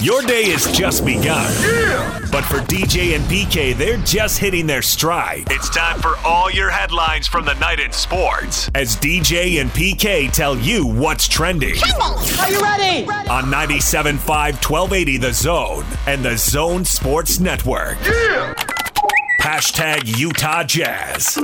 Your day is just begun. Yeah! But for DJ and PK, they're just hitting their stride. It's time for all your headlines from the night in sports as DJ and PK tell you what's trending. Are you ready? On 97.5 1280 The Zone and The Zone Sports Network. Yeah! Hashtag Utah Jazz.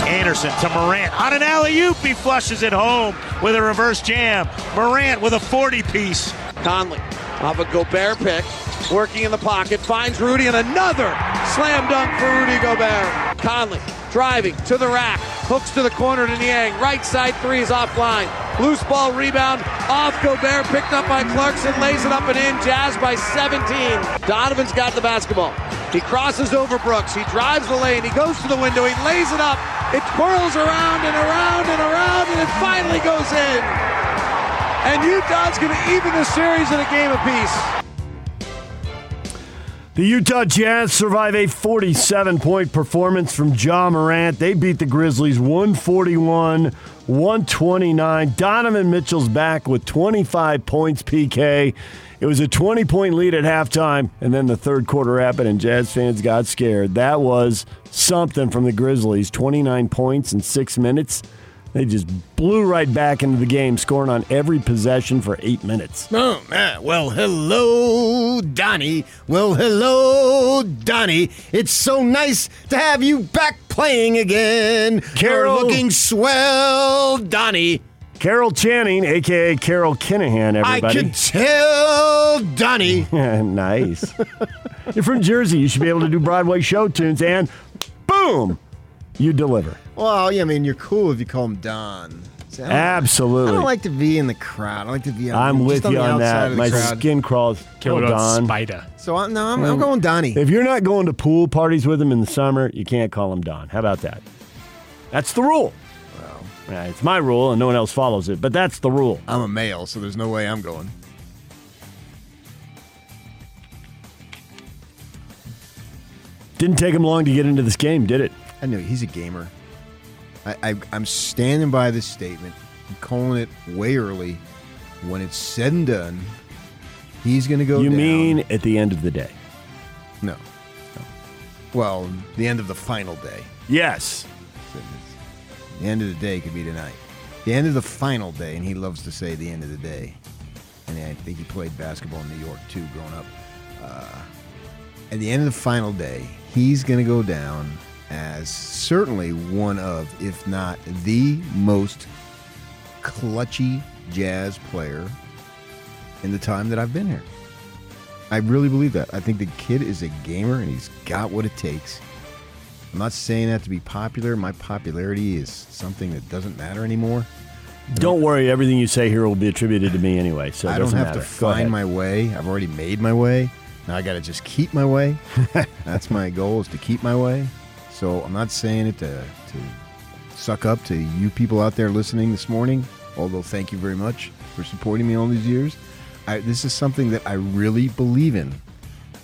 Anderson to Morant on an alley oop. He flushes it home with a reverse jam. Morant with a 40 piece. Conley off a Gobert pick, working in the pocket, finds Rudy and another slam dunk for Rudy Gobert. Conley driving to the rack, hooks to the corner to Niang. Right side three is offline. Loose ball rebound off Gobert, picked up by Clarkson, lays it up and in. Jazz by 17. Donovan's got the basketball. He crosses over Brooks. He drives the lane. He goes to the window. He lays it up. It twirls around and around and around, and it finally goes in. And Utah's going to even the series in a game apiece. The Utah Jazz survive a 47 point performance from Ja Morant. They beat the Grizzlies 141 129. Donovan Mitchell's back with 25 points, PK. It was a 20 point lead at halftime, and then the third quarter happened, and Jazz fans got scared. That was something from the Grizzlies 29 points in six minutes. They just blew right back into the game, scoring on every possession for eight minutes. Oh, man. Well, hello, Donnie. Well, hello, Donnie. It's so nice to have you back playing again. Carol. You're looking swell, Donnie. Carol Channing, aka Carol Kinahan, everybody. I can tell, Donnie. nice. You're from Jersey. You should be able to do Broadway show tunes, and boom, you deliver. Well, yeah, I mean, you're cool if you call him Don. See, I don't- Absolutely. I don't like to be in the crowd. I like to be on, the city. I'm just with on you the on outside that. of the My crowd. skin crawls. Kill Don. Spider? So I, no, I'm, I'm going Donnie. If you're not going to pool parties with him in the summer, you can't call him Don. How about that? That's the rule. Well, it's my rule, and no one else follows it, but that's the rule. I'm a male, so there's no way I'm going. Didn't take him long to get into this game, did it? I know he's a gamer. I, I I'm standing by this statement. I'm calling it way early. When it's said and done, he's going to go. you down. mean at the end of the day? no? No. Well, the end of the final day. Yes. The end of the day could be tonight. The end of the final day, and he loves to say the end of the day. And I think he played basketball in New York too, growing up. Uh, at the end of the final day, he's going to go down as certainly one of, if not the most clutchy jazz player in the time that I've been here. I really believe that. I think the kid is a gamer and he's got what it takes. I'm not saying that to be popular. My popularity is something that doesn't matter anymore. Don't worry, everything you say here will be attributed to me anyway, so it I don't have matter. to find my way. I've already made my way. Now I got to just keep my way. That's my goal is to keep my way. So I'm not saying it to to suck up to you people out there listening this morning. Although thank you very much for supporting me all these years. I, this is something that I really believe in,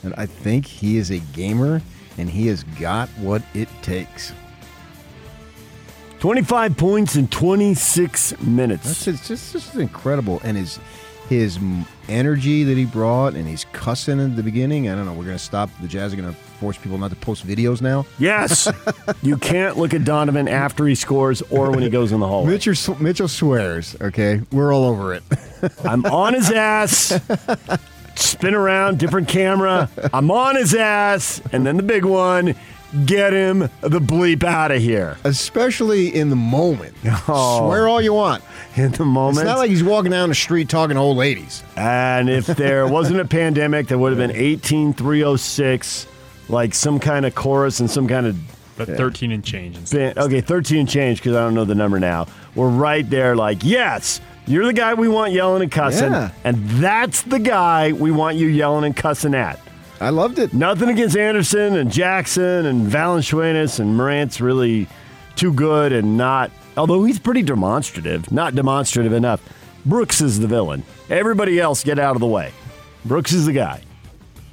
and I think he is a gamer and he has got what it takes. 25 points in 26 minutes. That's it's just just incredible, and his his energy that he brought, and he's cussing in the beginning. I don't know. We're gonna stop. The Jazz are gonna force people not to post videos now. Yes. you can't look at Donovan after he scores or when he goes in the hallway. Mitchell, Mitchell swears. Okay, we're all over it. I'm on his ass. Spin around, different camera. I'm on his ass. And then the big one get him the bleep out of here. Especially in the moment. Oh. Swear all you want. In the moment. It's not like he's walking down the street talking to old ladies. and if there wasn't a pandemic, there would have been 18306, like some kind of chorus and some kind of But uh, 13 and change. And band. Okay, 13 and change because I don't know the number now. We're right there, like, yes, you're the guy we want yelling and cussing. Yeah. And that's the guy we want you yelling and cussing at. I loved it. Nothing against Anderson and Jackson and Valanciunas and Morant's really too good and not. Although he's pretty demonstrative, not demonstrative enough. Brooks is the villain. Everybody else get out of the way. Brooks is the guy.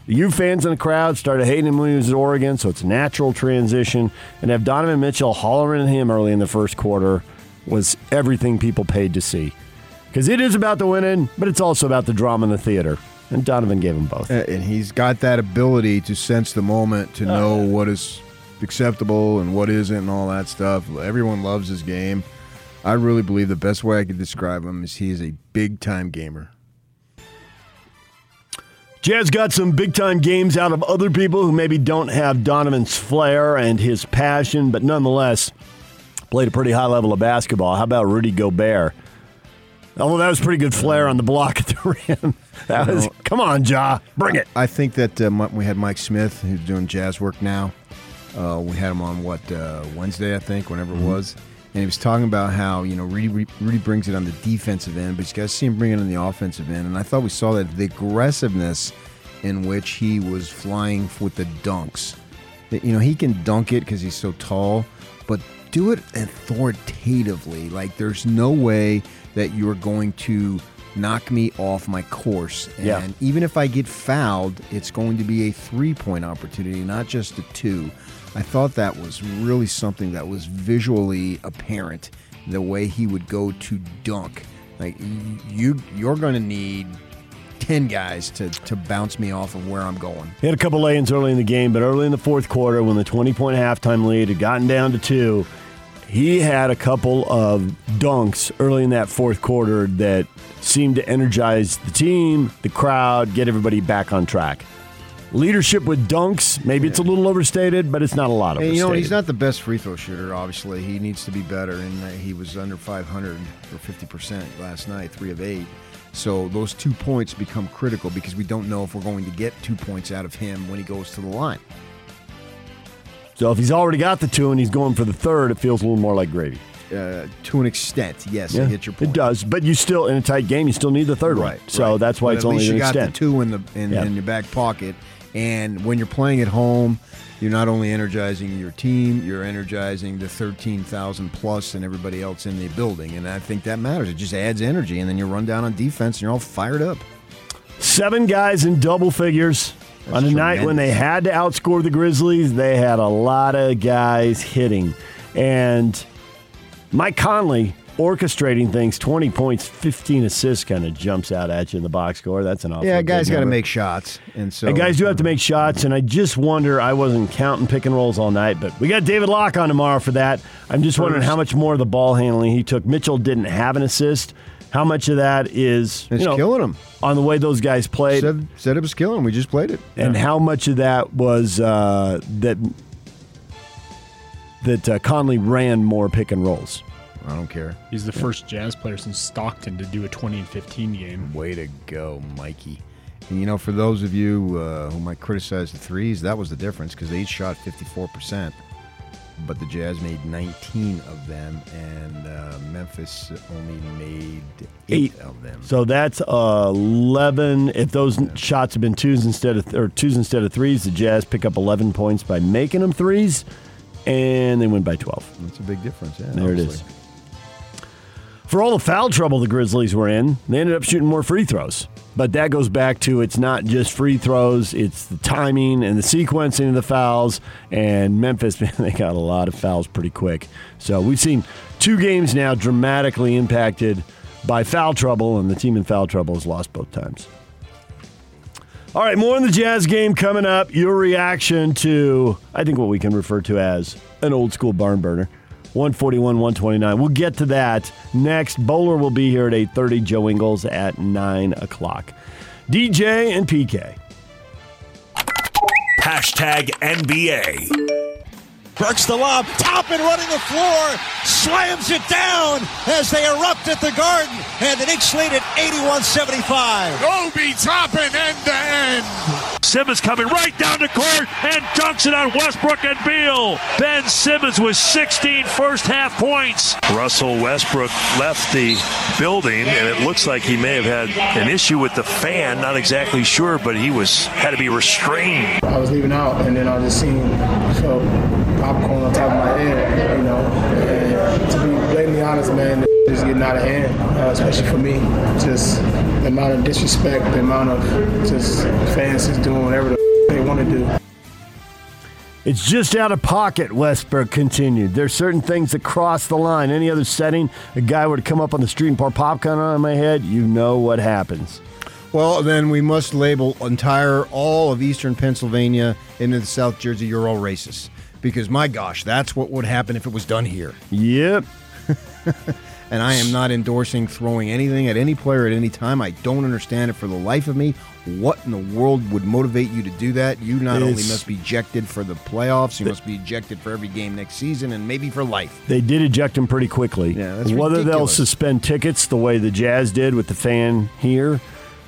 The U fans in the crowd started hating him when he was at Oregon, so it's a natural transition. And have Donovan Mitchell hollering at him early in the first quarter was everything people paid to see. Because it is about the winning, but it's also about the drama in the theater. And Donovan gave them both. Uh, And he's got that ability to sense the moment, to know what is acceptable and what isn't, and all that stuff. Everyone loves his game. I really believe the best way I could describe him is he is a big time gamer. Jazz got some big time games out of other people who maybe don't have Donovan's flair and his passion, but nonetheless played a pretty high level of basketball. How about Rudy Gobert? Although that was pretty good flair on the block at the rim. That was come on, Ja, bring it. I think that uh, we had Mike Smith, who's doing jazz work now. Uh, we had him on what uh, Wednesday, I think, whenever it was, and he was talking about how you know Rudy, Rudy brings it on the defensive end, but you got to see him bring it on the offensive end. And I thought we saw that the aggressiveness in which he was flying with the dunks. That, You know, he can dunk it because he's so tall, but do it authoritatively. Like there's no way that you're going to knock me off my course. And Yeah. even if I get fouled, it's going to be a three point opportunity, not just a two. I thought that was really something that was visually apparent. The way he would go to dunk, like you, you're going to need ten guys to to bounce me off of where I'm going. He had a couple lay-ins early in the game, but early in the fourth quarter, when the 20-point halftime lead had gotten down to two, he had a couple of dunks early in that fourth quarter that seemed to energize the team, the crowd, get everybody back on track. Leadership with dunks, maybe it's a little overstated, but it's not a lot of you know, he's not the best free throw shooter. Obviously, he needs to be better, and uh, he was under 500 or 50 percent last night, three of eight. So those two points become critical because we don't know if we're going to get two points out of him when he goes to the line. So if he's already got the two and he's going for the third, it feels a little more like gravy. Uh, to an extent, yes, I get your point. It does, but you still in a tight game, you still need the third one. So right. that's why But it's at only you got extent. the two in the in, Yeah. in your back pocket, and when you're playing at home, you're not only energizing your team, you're energizing the 13,000 plus and everybody else in the building, and I think that matters. It just adds energy, and then you run down on defense, and you're all fired up. Seven guys in double figures on a night when they had to outscore the Grizzlies. They had a lot of guys hitting, and Mike Conley orchestrating things. Twenty points, fifteen assists, kind of jumps out at you in the box score. That's an awful. Yeah, guys got to make shots, and so And guys do have to make shots, and I just wonder. I wasn't counting pick and rolls all night, but we got David Locke on tomorrow for that. I'm just wondering how much more of the ball handling he took. Mitchell didn't have an assist. How much of that is It's you know, killing him. on the way those guys played, Said, said it was killing. him. We just played it. and how much of that was uh, that that uh, Conley ran more pick and rolls. I don't care. He's the first Jazz player since Stockton to do a 20 and 15 game. Way to go, Mikey. And you know, for those of you uh, who might criticize the threes, that was the difference because they each shot 54%, but the Jazz made 19 of them, and uh, Memphis only made eight, Eight. of them. So that's uh, eleven. If those shots have been twos instead of or twos instead of threes, the Jazz pick up eleven points by making them threes, and they win by twelve. That's a big difference. Yeah, There it obviously. is. For all the foul trouble the Grizzlies were in, they ended up shooting more free throws. But that goes back to it's not just free throws, it's the timing and the sequencing of the fouls. And Memphis, man, they got a lot of fouls pretty quick. So we've seen two games now dramatically impacted by foul trouble, and the team in foul trouble has lost both times. All right, more in the Jazz game coming up. Your reaction to, I think, what we can refer to as an old school barn burner. 141, 129. We'll get to that next. Bowler will be here at 8.30. Joe Ingles at 9 o'clock. DJ and PK. Hashtag NBA. Burks the lob, top and running the floor, slams it down as they erupt at the Garden, and the Knicks lead at 81-75. Obi Toppin end to end. Simmons coming right down the court and dunks it on Westbrook and Beal. Ben Simmons with 16 first half points. Russell Westbrook left the building, and it looks like he may have had an issue with the fan. Not exactly sure, but he was had to be restrained. I was leaving out, and then I just seen so popcorn on top of my head, you know. And to be blatantly honest, man, is getting out of hand, uh, especially for me. Just the amount of disrespect, the amount of just fans just doing whatever the they want to do. It's just out of pocket, Westbrook continued. There's certain things that cross the line. Any other setting, a guy were to come up on the street and pour popcorn on my head, you know what happens. Well, then we must label entire all of eastern Pennsylvania into the South Jersey. You're all racist because my gosh, that's what would happen if it was done here. Yep. and I am not endorsing throwing anything at any player at any time. I don't understand it for the life of me. What in the world would motivate you to do that? You not only must be ejected for the playoffs, you must be ejected for every game next season and maybe for life. They did eject him pretty quickly. Yeah, that's Whether they'll suspend tickets the way the Jazz did with the fan here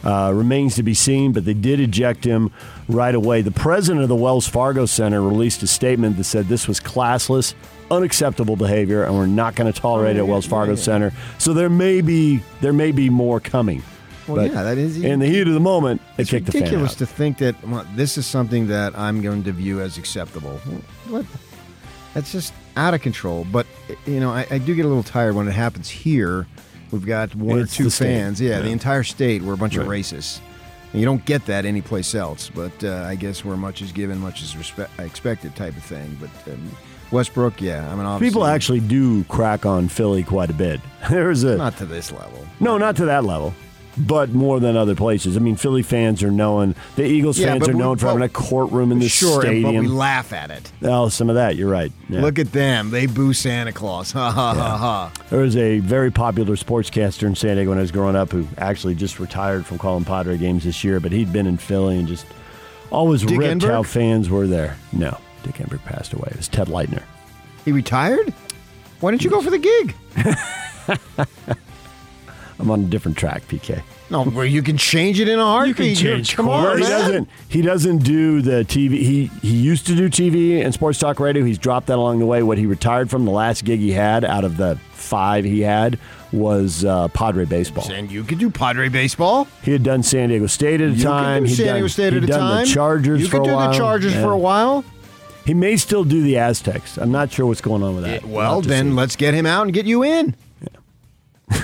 uh, remains to be seen, but they did eject him right away. The president of the Wells Fargo Center released a statement that said this was classless, unacceptable behavior, and we're not going to tolerate it at Wells Fargo Center. So there may be there may be more coming. Well, But yeah, that is in the heat of the moment. It's kicked the fan ridiculous to think that well, this is something that I'm going to view as acceptable. What? That's just out of control. But you know, I, I do get a little tired when it happens here. We've got one or two fans. Yeah, the entire state. We're a bunch of racists. And you don't get that anyplace else. But uh, I guess where much is given, much is respect, expected, type of thing. But um, Westbrook, yeah, I mean, obviously, People actually do crack on Philly quite a bit. There's a not to this level. No, not to that level, but more than other places. I mean, Philly fans are known. The Eagles Yeah, fans are known for having a courtroom in the sure, and- but we laugh at it. Oh, some of that. You're right. Yeah. Look at them. They boo Santa Claus. Ha ha ha ha. There was a very popular sportscaster in San Diego when I was growing up who actually just retired from calling Padre games this year, but he'd been in Philly and just always Dick ripped how fans were there. No, Dick Enberg passed away. It was Ted Leitner. He retired? Why didn't you go for the gig? I'm on a different track, PK. No, where you can change it in a heartbeat. You're- change Come on, Well, he doesn't. He doesn't do the TV. He he used to do TV and sports talk radio. He's dropped that along the way. What he retired from, the last gig he had out of the five he had was uh, Padre baseball. And you could do Padre baseball. He had done San Diego State at a You time. could do He'd San done, Diego State he'd at a done time. The Chargers You for could a do while. the Chargers Yeah. for a while. He may still do the Aztecs. I'm not sure what's going on with that. We'll Well, have to then see. let's get him out and get you in.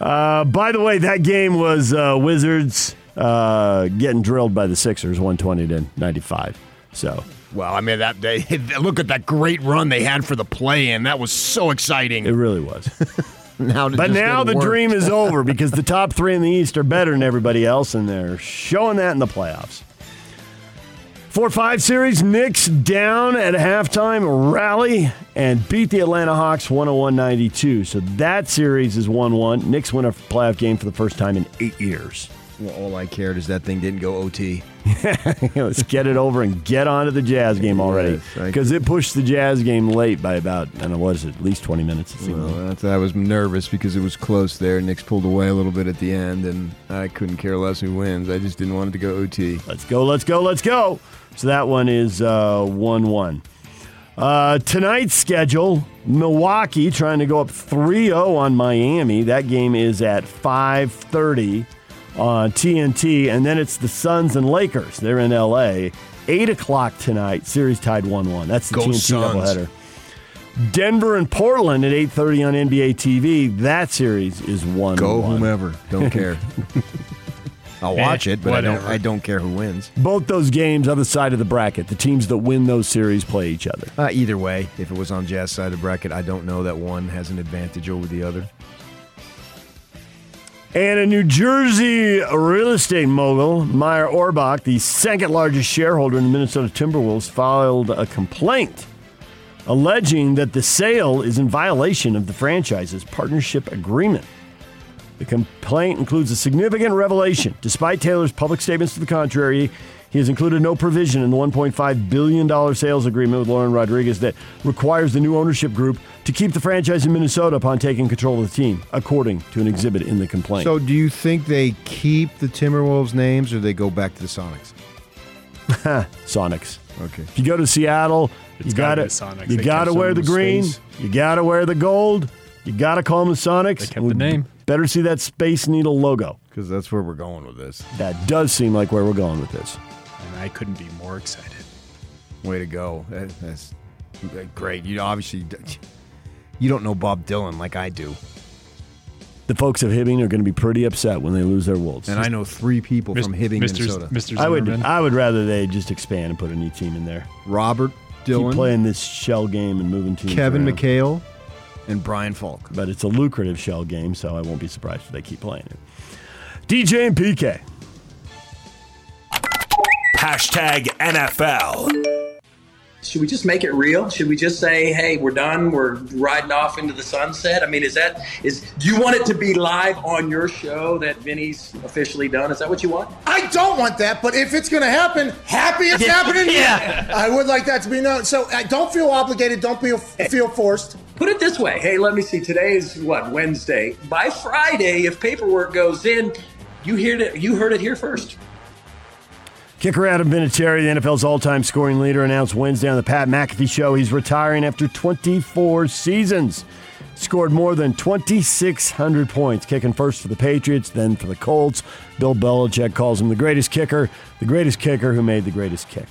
Uh, by the way, that game was uh, Wizards uh, getting drilled by the Sixers, 120 to 95. So Well, I mean that they look at that great run they had for the play-in. That was so exciting. it really was. now, But now the dream is over because the top three in the East are better than everybody else, and they're showing that in the playoffs. 4 5 series, Knicks down at halftime, rally, and beat the Atlanta Hawks 101 92. So that series is 1 1. Knicks win a playoff game for the first time in eight years. Well, all I cared is that thing didn't go OT. Let's get it over and get on to the Jazz game already. Yes, Because it pushed the Jazz game late by about, I don't know, what is it, at least 20 minutes. It seemed like. Well, I was nervous because it was close there. Knicks pulled away a little bit at the end, and I couldn't care less who wins. I just didn't want it to go OT. Let's go, let's go, let's go. So that one is uh, 1 1. Uh, tonight's schedule Milwaukee trying to go up 3 0 on Miami. That game is at 5.30 on TNT. And then it's the Suns and Lakers. They're in LA. 8 o'clock tonight. Series tied 1 1. That's the Go TNT Suns. doubleheader. Denver and Portland at 8:30 on NBA TV. That series is one. Go whomever. Don't care. I'll watch it, but I don't. I don't care who wins. Both those games, other side of the bracket, the teams that win those series play each other. Uh, either way, if it was on Jazz side of the bracket, I don't know that one has an advantage over the other. And a New Jersey real estate mogul, Meyer Orbach, the second largest shareholder in the Minnesota Timberwolves, filed a complaint alleging that the sale is in violation of the franchise's partnership agreement. The complaint includes a significant revelation. Despite Taylor's public statements to the contrary, he has included no provision in the $1.5 billion sales agreement with Lore and Rodriguez that requires the new ownership group to keep the franchise in Minnesota upon taking control of the team, according to an exhibit in the complaint. So, do you think they keep the Timberwolves names, or they go back to the Sonics? Sonics. Okay. If you go to Seattle, you got gotta to be Sonics. you got to wear the the green, space. you got to wear the gold, you got to call them the Sonics. They kept the name. Better see that Space Needle logo. Because that's where we're going with this. That does seem like where we're going with this. And I couldn't be more excited. Way to go. That, that's great. You obviously you don't know Bob Dylan like I do. the folks of Hibbing are going to be pretty upset when they lose their wolves. And I know three people from Hibbing, Mr. Minnesota. Mr. I would Zimmerman. I would rather they just expand and put a new team in there. Robert Dylan, Keep playing this shell game and moving teams. Kevin around. McHale, and Brian Falk. But it's a lucrative shell game, so I won't be surprised if they keep playing it. DJ and PK. Hashtag NFL. Should we just make it real? Should we just say, "Hey, we're done. We're riding off into the sunset"? I mean, is that is? Do you want it to be live on your show that Vinny's officially done? Is that what you want? I don't want that, but if it's going to happen, happy it's happening. Yeah. I would like that to be known. So uh, don't feel obligated. Don't feel feel forced. Put it this way. Hey, let me see. Today is what Wednesday. By Friday, if paperwork goes in, you heard it. You heard it here first. Kicker Adam Vinatieri, the NFL's all-time scoring leader, announced Wednesday on the Pat McAfee Show he's retiring after 24 seasons. Scored more than 2,600 points, kicking first for the Patriots, then for the Colts. Bill Belichick calls him the greatest kicker, the greatest kicker who made the greatest kick.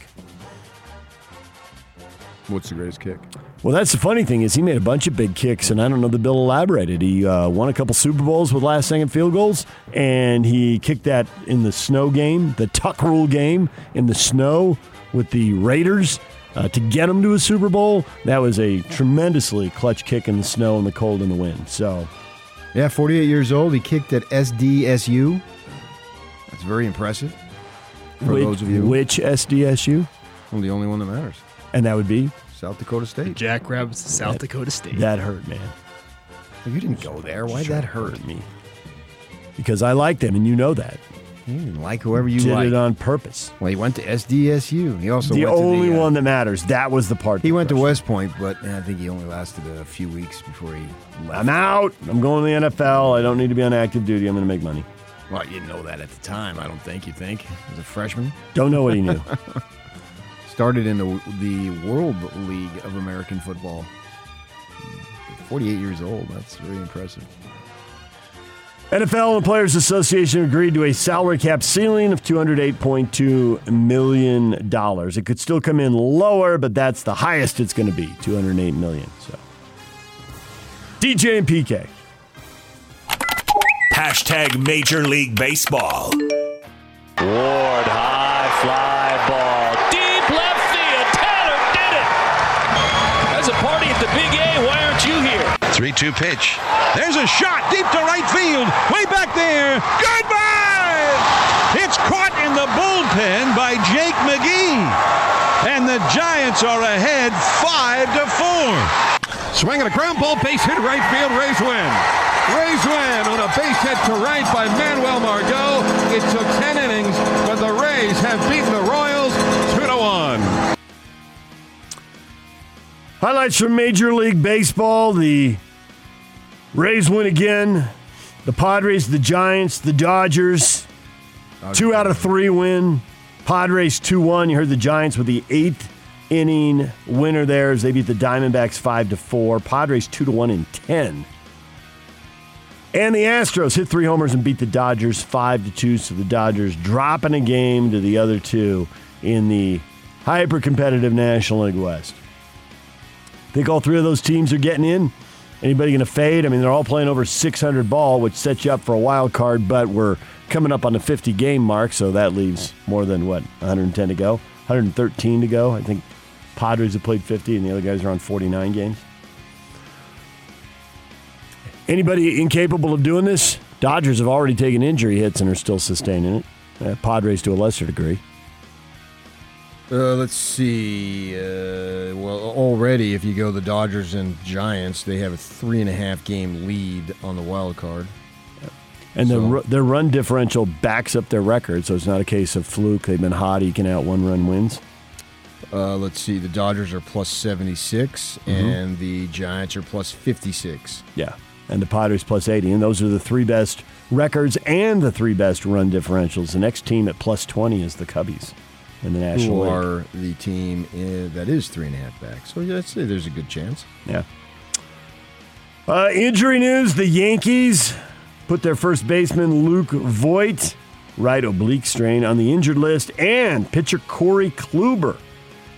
What's the greatest kick? Well, that's the funny thing is he made a bunch of big kicks, and I don't know that Bill elaborated. He uh, won a couple Super Bowls with last-second field goals, and he kicked that in the snow game, the Tuck Rule game in the snow with the Raiders uh, to get them to a Super Bowl. That was a tremendously clutch kick in the snow and the cold and the wind. So, Yeah, 48 years old. He kicked at SDSU. That's very impressive. For which, those of you, which SDSU, well, the only one that matters, and that would be South Dakota State. Jackrabbits, South Dakota State. that hurt, man. You didn't go there. Why'd that hurt? me because I liked him, and you know that. You didn't like whoever you Did it on purpose. well, he went to SDSU. He also the went to only uh, one that matters. That was the part. He went to. West Point, but uh, I think he only lasted a few weeks before he left. I'm out. I'm going to the NFL. I don't need to be on active duty. I'm going to make money. Well, you didn't know that at the time. I don't think. You think as a freshman? Don't know what he knew. Started in the the World League of American Football. 48 years old. That's very impressive. NFL and Players Association agreed to a salary cap ceiling of $208.2 million. It could still come in lower, but that's the highest it's going to be, 208 million. So, DJ and PK. Hashtag Major League Baseball. Ward, high fly ball. 3 2 pitch. There's a shot deep to right field. Way back there. Goodbye! It's caught in the bullpen by Jake McGee. And the Giants are ahead 5 to 4. Swing and a ground ball base hit right field. Rays win. Rays win on a base hit to right by Manuel Margot. It took 10 innings, but the Rays have beaten the Royals 2 to 1. Highlights from Major League Baseball. The Rays win again. The Padres, the Giants, the Dodgers. Two out of three win. Padres 2 1. You heard the Giants with the eighth inning winner there as they beat the Diamondbacks 5 to 4. Padres 2 to 1 in 10. And the Astros hit three homers and beat the Dodgers 5 to 2. So the Dodgers dropping a game to the other two in the hyper competitive National League West. Think all three of those teams are getting in? Anybody going to fade? I mean, they're all playing over 600 ball, which sets you up for a wild card, but we're coming up on the 50 game mark, so that leaves more than what, 110 to go? 113 to go. I think Padres have played 50, and the other guys are on 49 games. Anybody incapable of doing this? Dodgers have already taken injury hits and are still sustaining it. Uh, Padres to a lesser degree. Uh, let's see. Uh, well, already, if you go the Dodgers and Giants, they have a three and a half game lead on the wild card. And So- their their run differential backs up their record, so it's not a case of fluke. They've been hot, eking out one run wins. Uh, let's see. The Dodgers are plus 76, Mm-hmm. and the Giants are plus 56. Yeah, and the Padres plus eighty, and those are the three best records and the three best run differentials. The next team at plus twenty is the Cubbies in the National League. are the team uh, that is three and a half back. So, yeah, I'd say there's a good chance. Yeah. Uh, injury news: The Yankees put their first baseman Luke Voit, right oblique strain, on the injured list, and pitcher Corey Kluber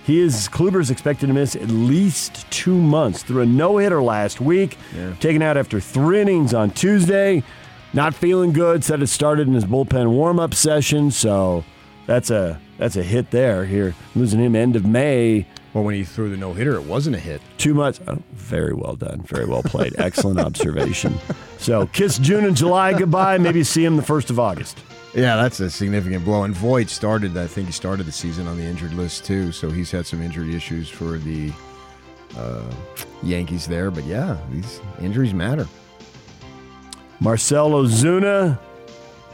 He is Kluber's expected to miss at least two months. through a no hitter last week, taken out after three innings on Tuesday. Not feeling good. Said it started in his bullpen warm up session. So that's a that's a hit there. Here losing him end of May. Well, when he threw the no hitter, it wasn't a hit. Too much. Oh, very well done. Very well played. Excellent observation. So kiss June and July goodbye. Maybe see him the first of August. Yeah, that's a significant blow. And Voit started, I think he started the season on the injured list too. So he's had some injury issues for the uh, Yankees there. But yeah, these injuries matter. Marcell Ozuna,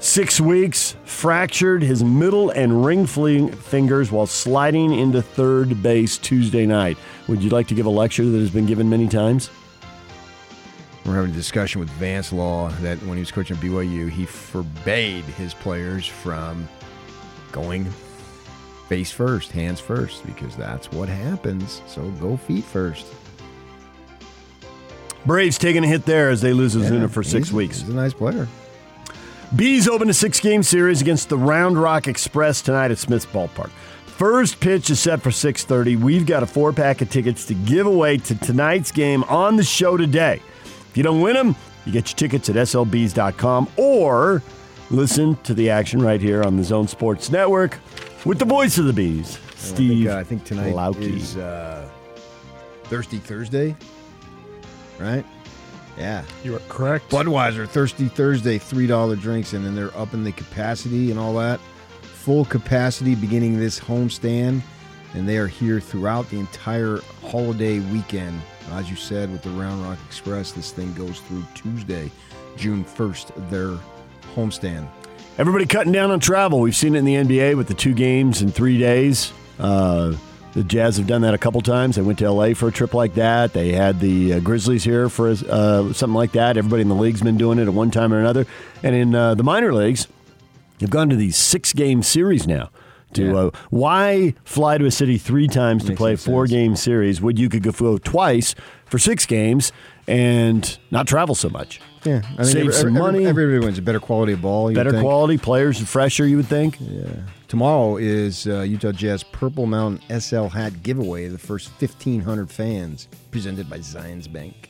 six weeks, fractured his middle and ring fingers while sliding into third base Tuesday night. Would you like to give a lecture that has been given many times? We're having a discussion with Vance Law that when he was coaching BYU, he forbade his players from going face first, hands first, because that's what happens. So go feet first. Braves taking a hit there as they lose Ozuna Yeah, for six weeks. He's a nice player. Bees open a six game series against the Round Rock Express tonight at Smith's Ballpark. First pitch is set for 6:30. We've got a four pack of tickets to give away to tonight's game on the show today. If you don't win them, you get your tickets at slbs.com or listen to the action right here on the Zone Sports Network with the voice of the Bees, Steve. I think, uh, I think tonight Klauke. is uh, Thirsty Thursday, right? Yeah. You are correct. Budweiser Thirsty Thursday, three dollar drinks, and then they're upping the capacity and all that. Full capacity beginning this homestand, and they are here throughout the entire holiday weekend. As you said, with the Round Rock Express, this thing goes through Tuesday, June first. Their homestand. Everybody cutting down on travel. We've seen it in the NBA with the two games in three days. Uh, the Jazz have done that a couple times. They went to LA for a trip like that. They had the uh, Grizzlies here for uh, something like that. Everybody in the league's been doing it at one time or another. And in uh, the minor leagues, they've gone to these six game series now. To uh, why fly to a city three times to Makes play a four game series when you could go twice for six games and not travel so much? Yeah, I mean, Save every- some every- money. Everybody wins a better quality of ball. you Better quality, players fresher, you would think. Yeah. Tomorrow is uh, Utah Jazz Purple Mountain SL hat giveaway. The first 1,500 fans presented by Zions Bank.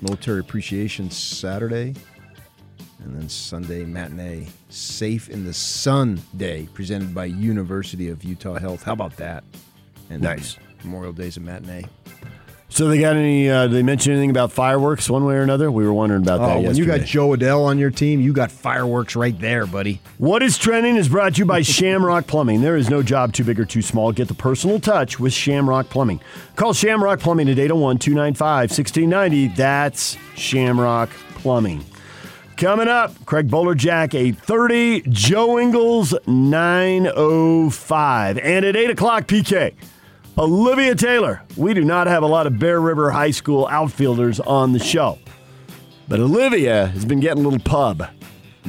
Military Appreciation Saturday, and then Sunday matinee. Safe in the Sun Day presented by University of Utah Health. How about that? And Nice. Memorial Day's a matinee. So they got any? Uh, did they mention anything about fireworks one way or another? We were wondering about that Oh, when you got Jo Adell on your team, you got fireworks right there, buddy. What is trending is brought to you by Shamrock Plumbing. There is no job too big or too small. Get the personal touch with Shamrock Plumbing. Call Shamrock Plumbing at 801 295 1690. That's Shamrock Plumbing. Coming up, Craig Bolerjack 830, Joe Ingles 905. And at 8 o'clock, PK, Olivia Taylor. We do not have a lot of Bear River High School outfielders on the show. But Olivia has been getting a little pub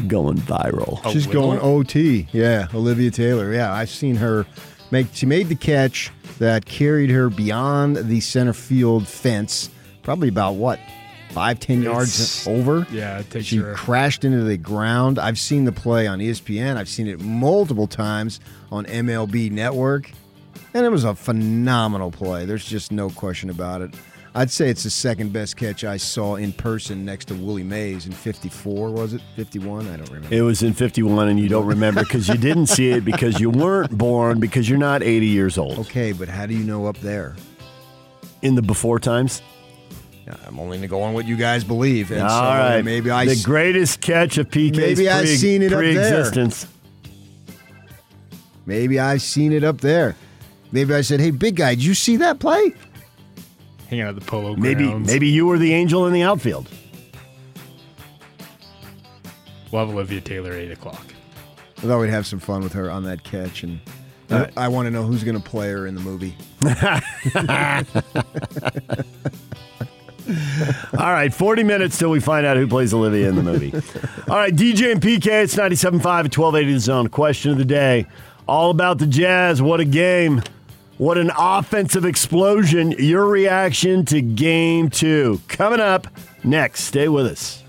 going viral. Oh, She's going OT. Yeah, Olivia Taylor. Yeah, I've seen her make. She made the catch that carried her beyond the center field fence, probably about what five, ten yards It's- over. yeah, it takes She her- crashed into the ground. I've seen the play on ESPN. I've seen it multiple times on MLB Network, and it was a phenomenal play. There's just no question about it. I'd say it's the second best catch I saw in person next to Willie Mays in 54, was it? 51? I don't remember. It was in 51 and you don't remember because you didn't see it because you weren't born because you're not 80 years old. Okay, but how do you know up there? In the before times? I'm only going to go on what you guys believe. And All so right. Maybe I the s- greatest catch of PK's Maybe I've seen it up there. pre-existence. maybe I've seen it up there. Maybe I said, "Hey, big guy, did you see that play?" Hanging out at the polo Maybe grounds. maybe you were the angel in the outfield. We'll have Olivia Taylor at 8 o'clock. I thought we'd have some fun with her on that catch, and All right. I want to know who's going to play her in the movie. All right, 40 minutes till we find out who plays Olivia in the movie. All right, DJ and PK, it's 97.5 at 1280 The Zone. Question of the day. All about the Jazz. What a game. What an offensive explosion. Your reaction to game two. Coming up next. Stay with us.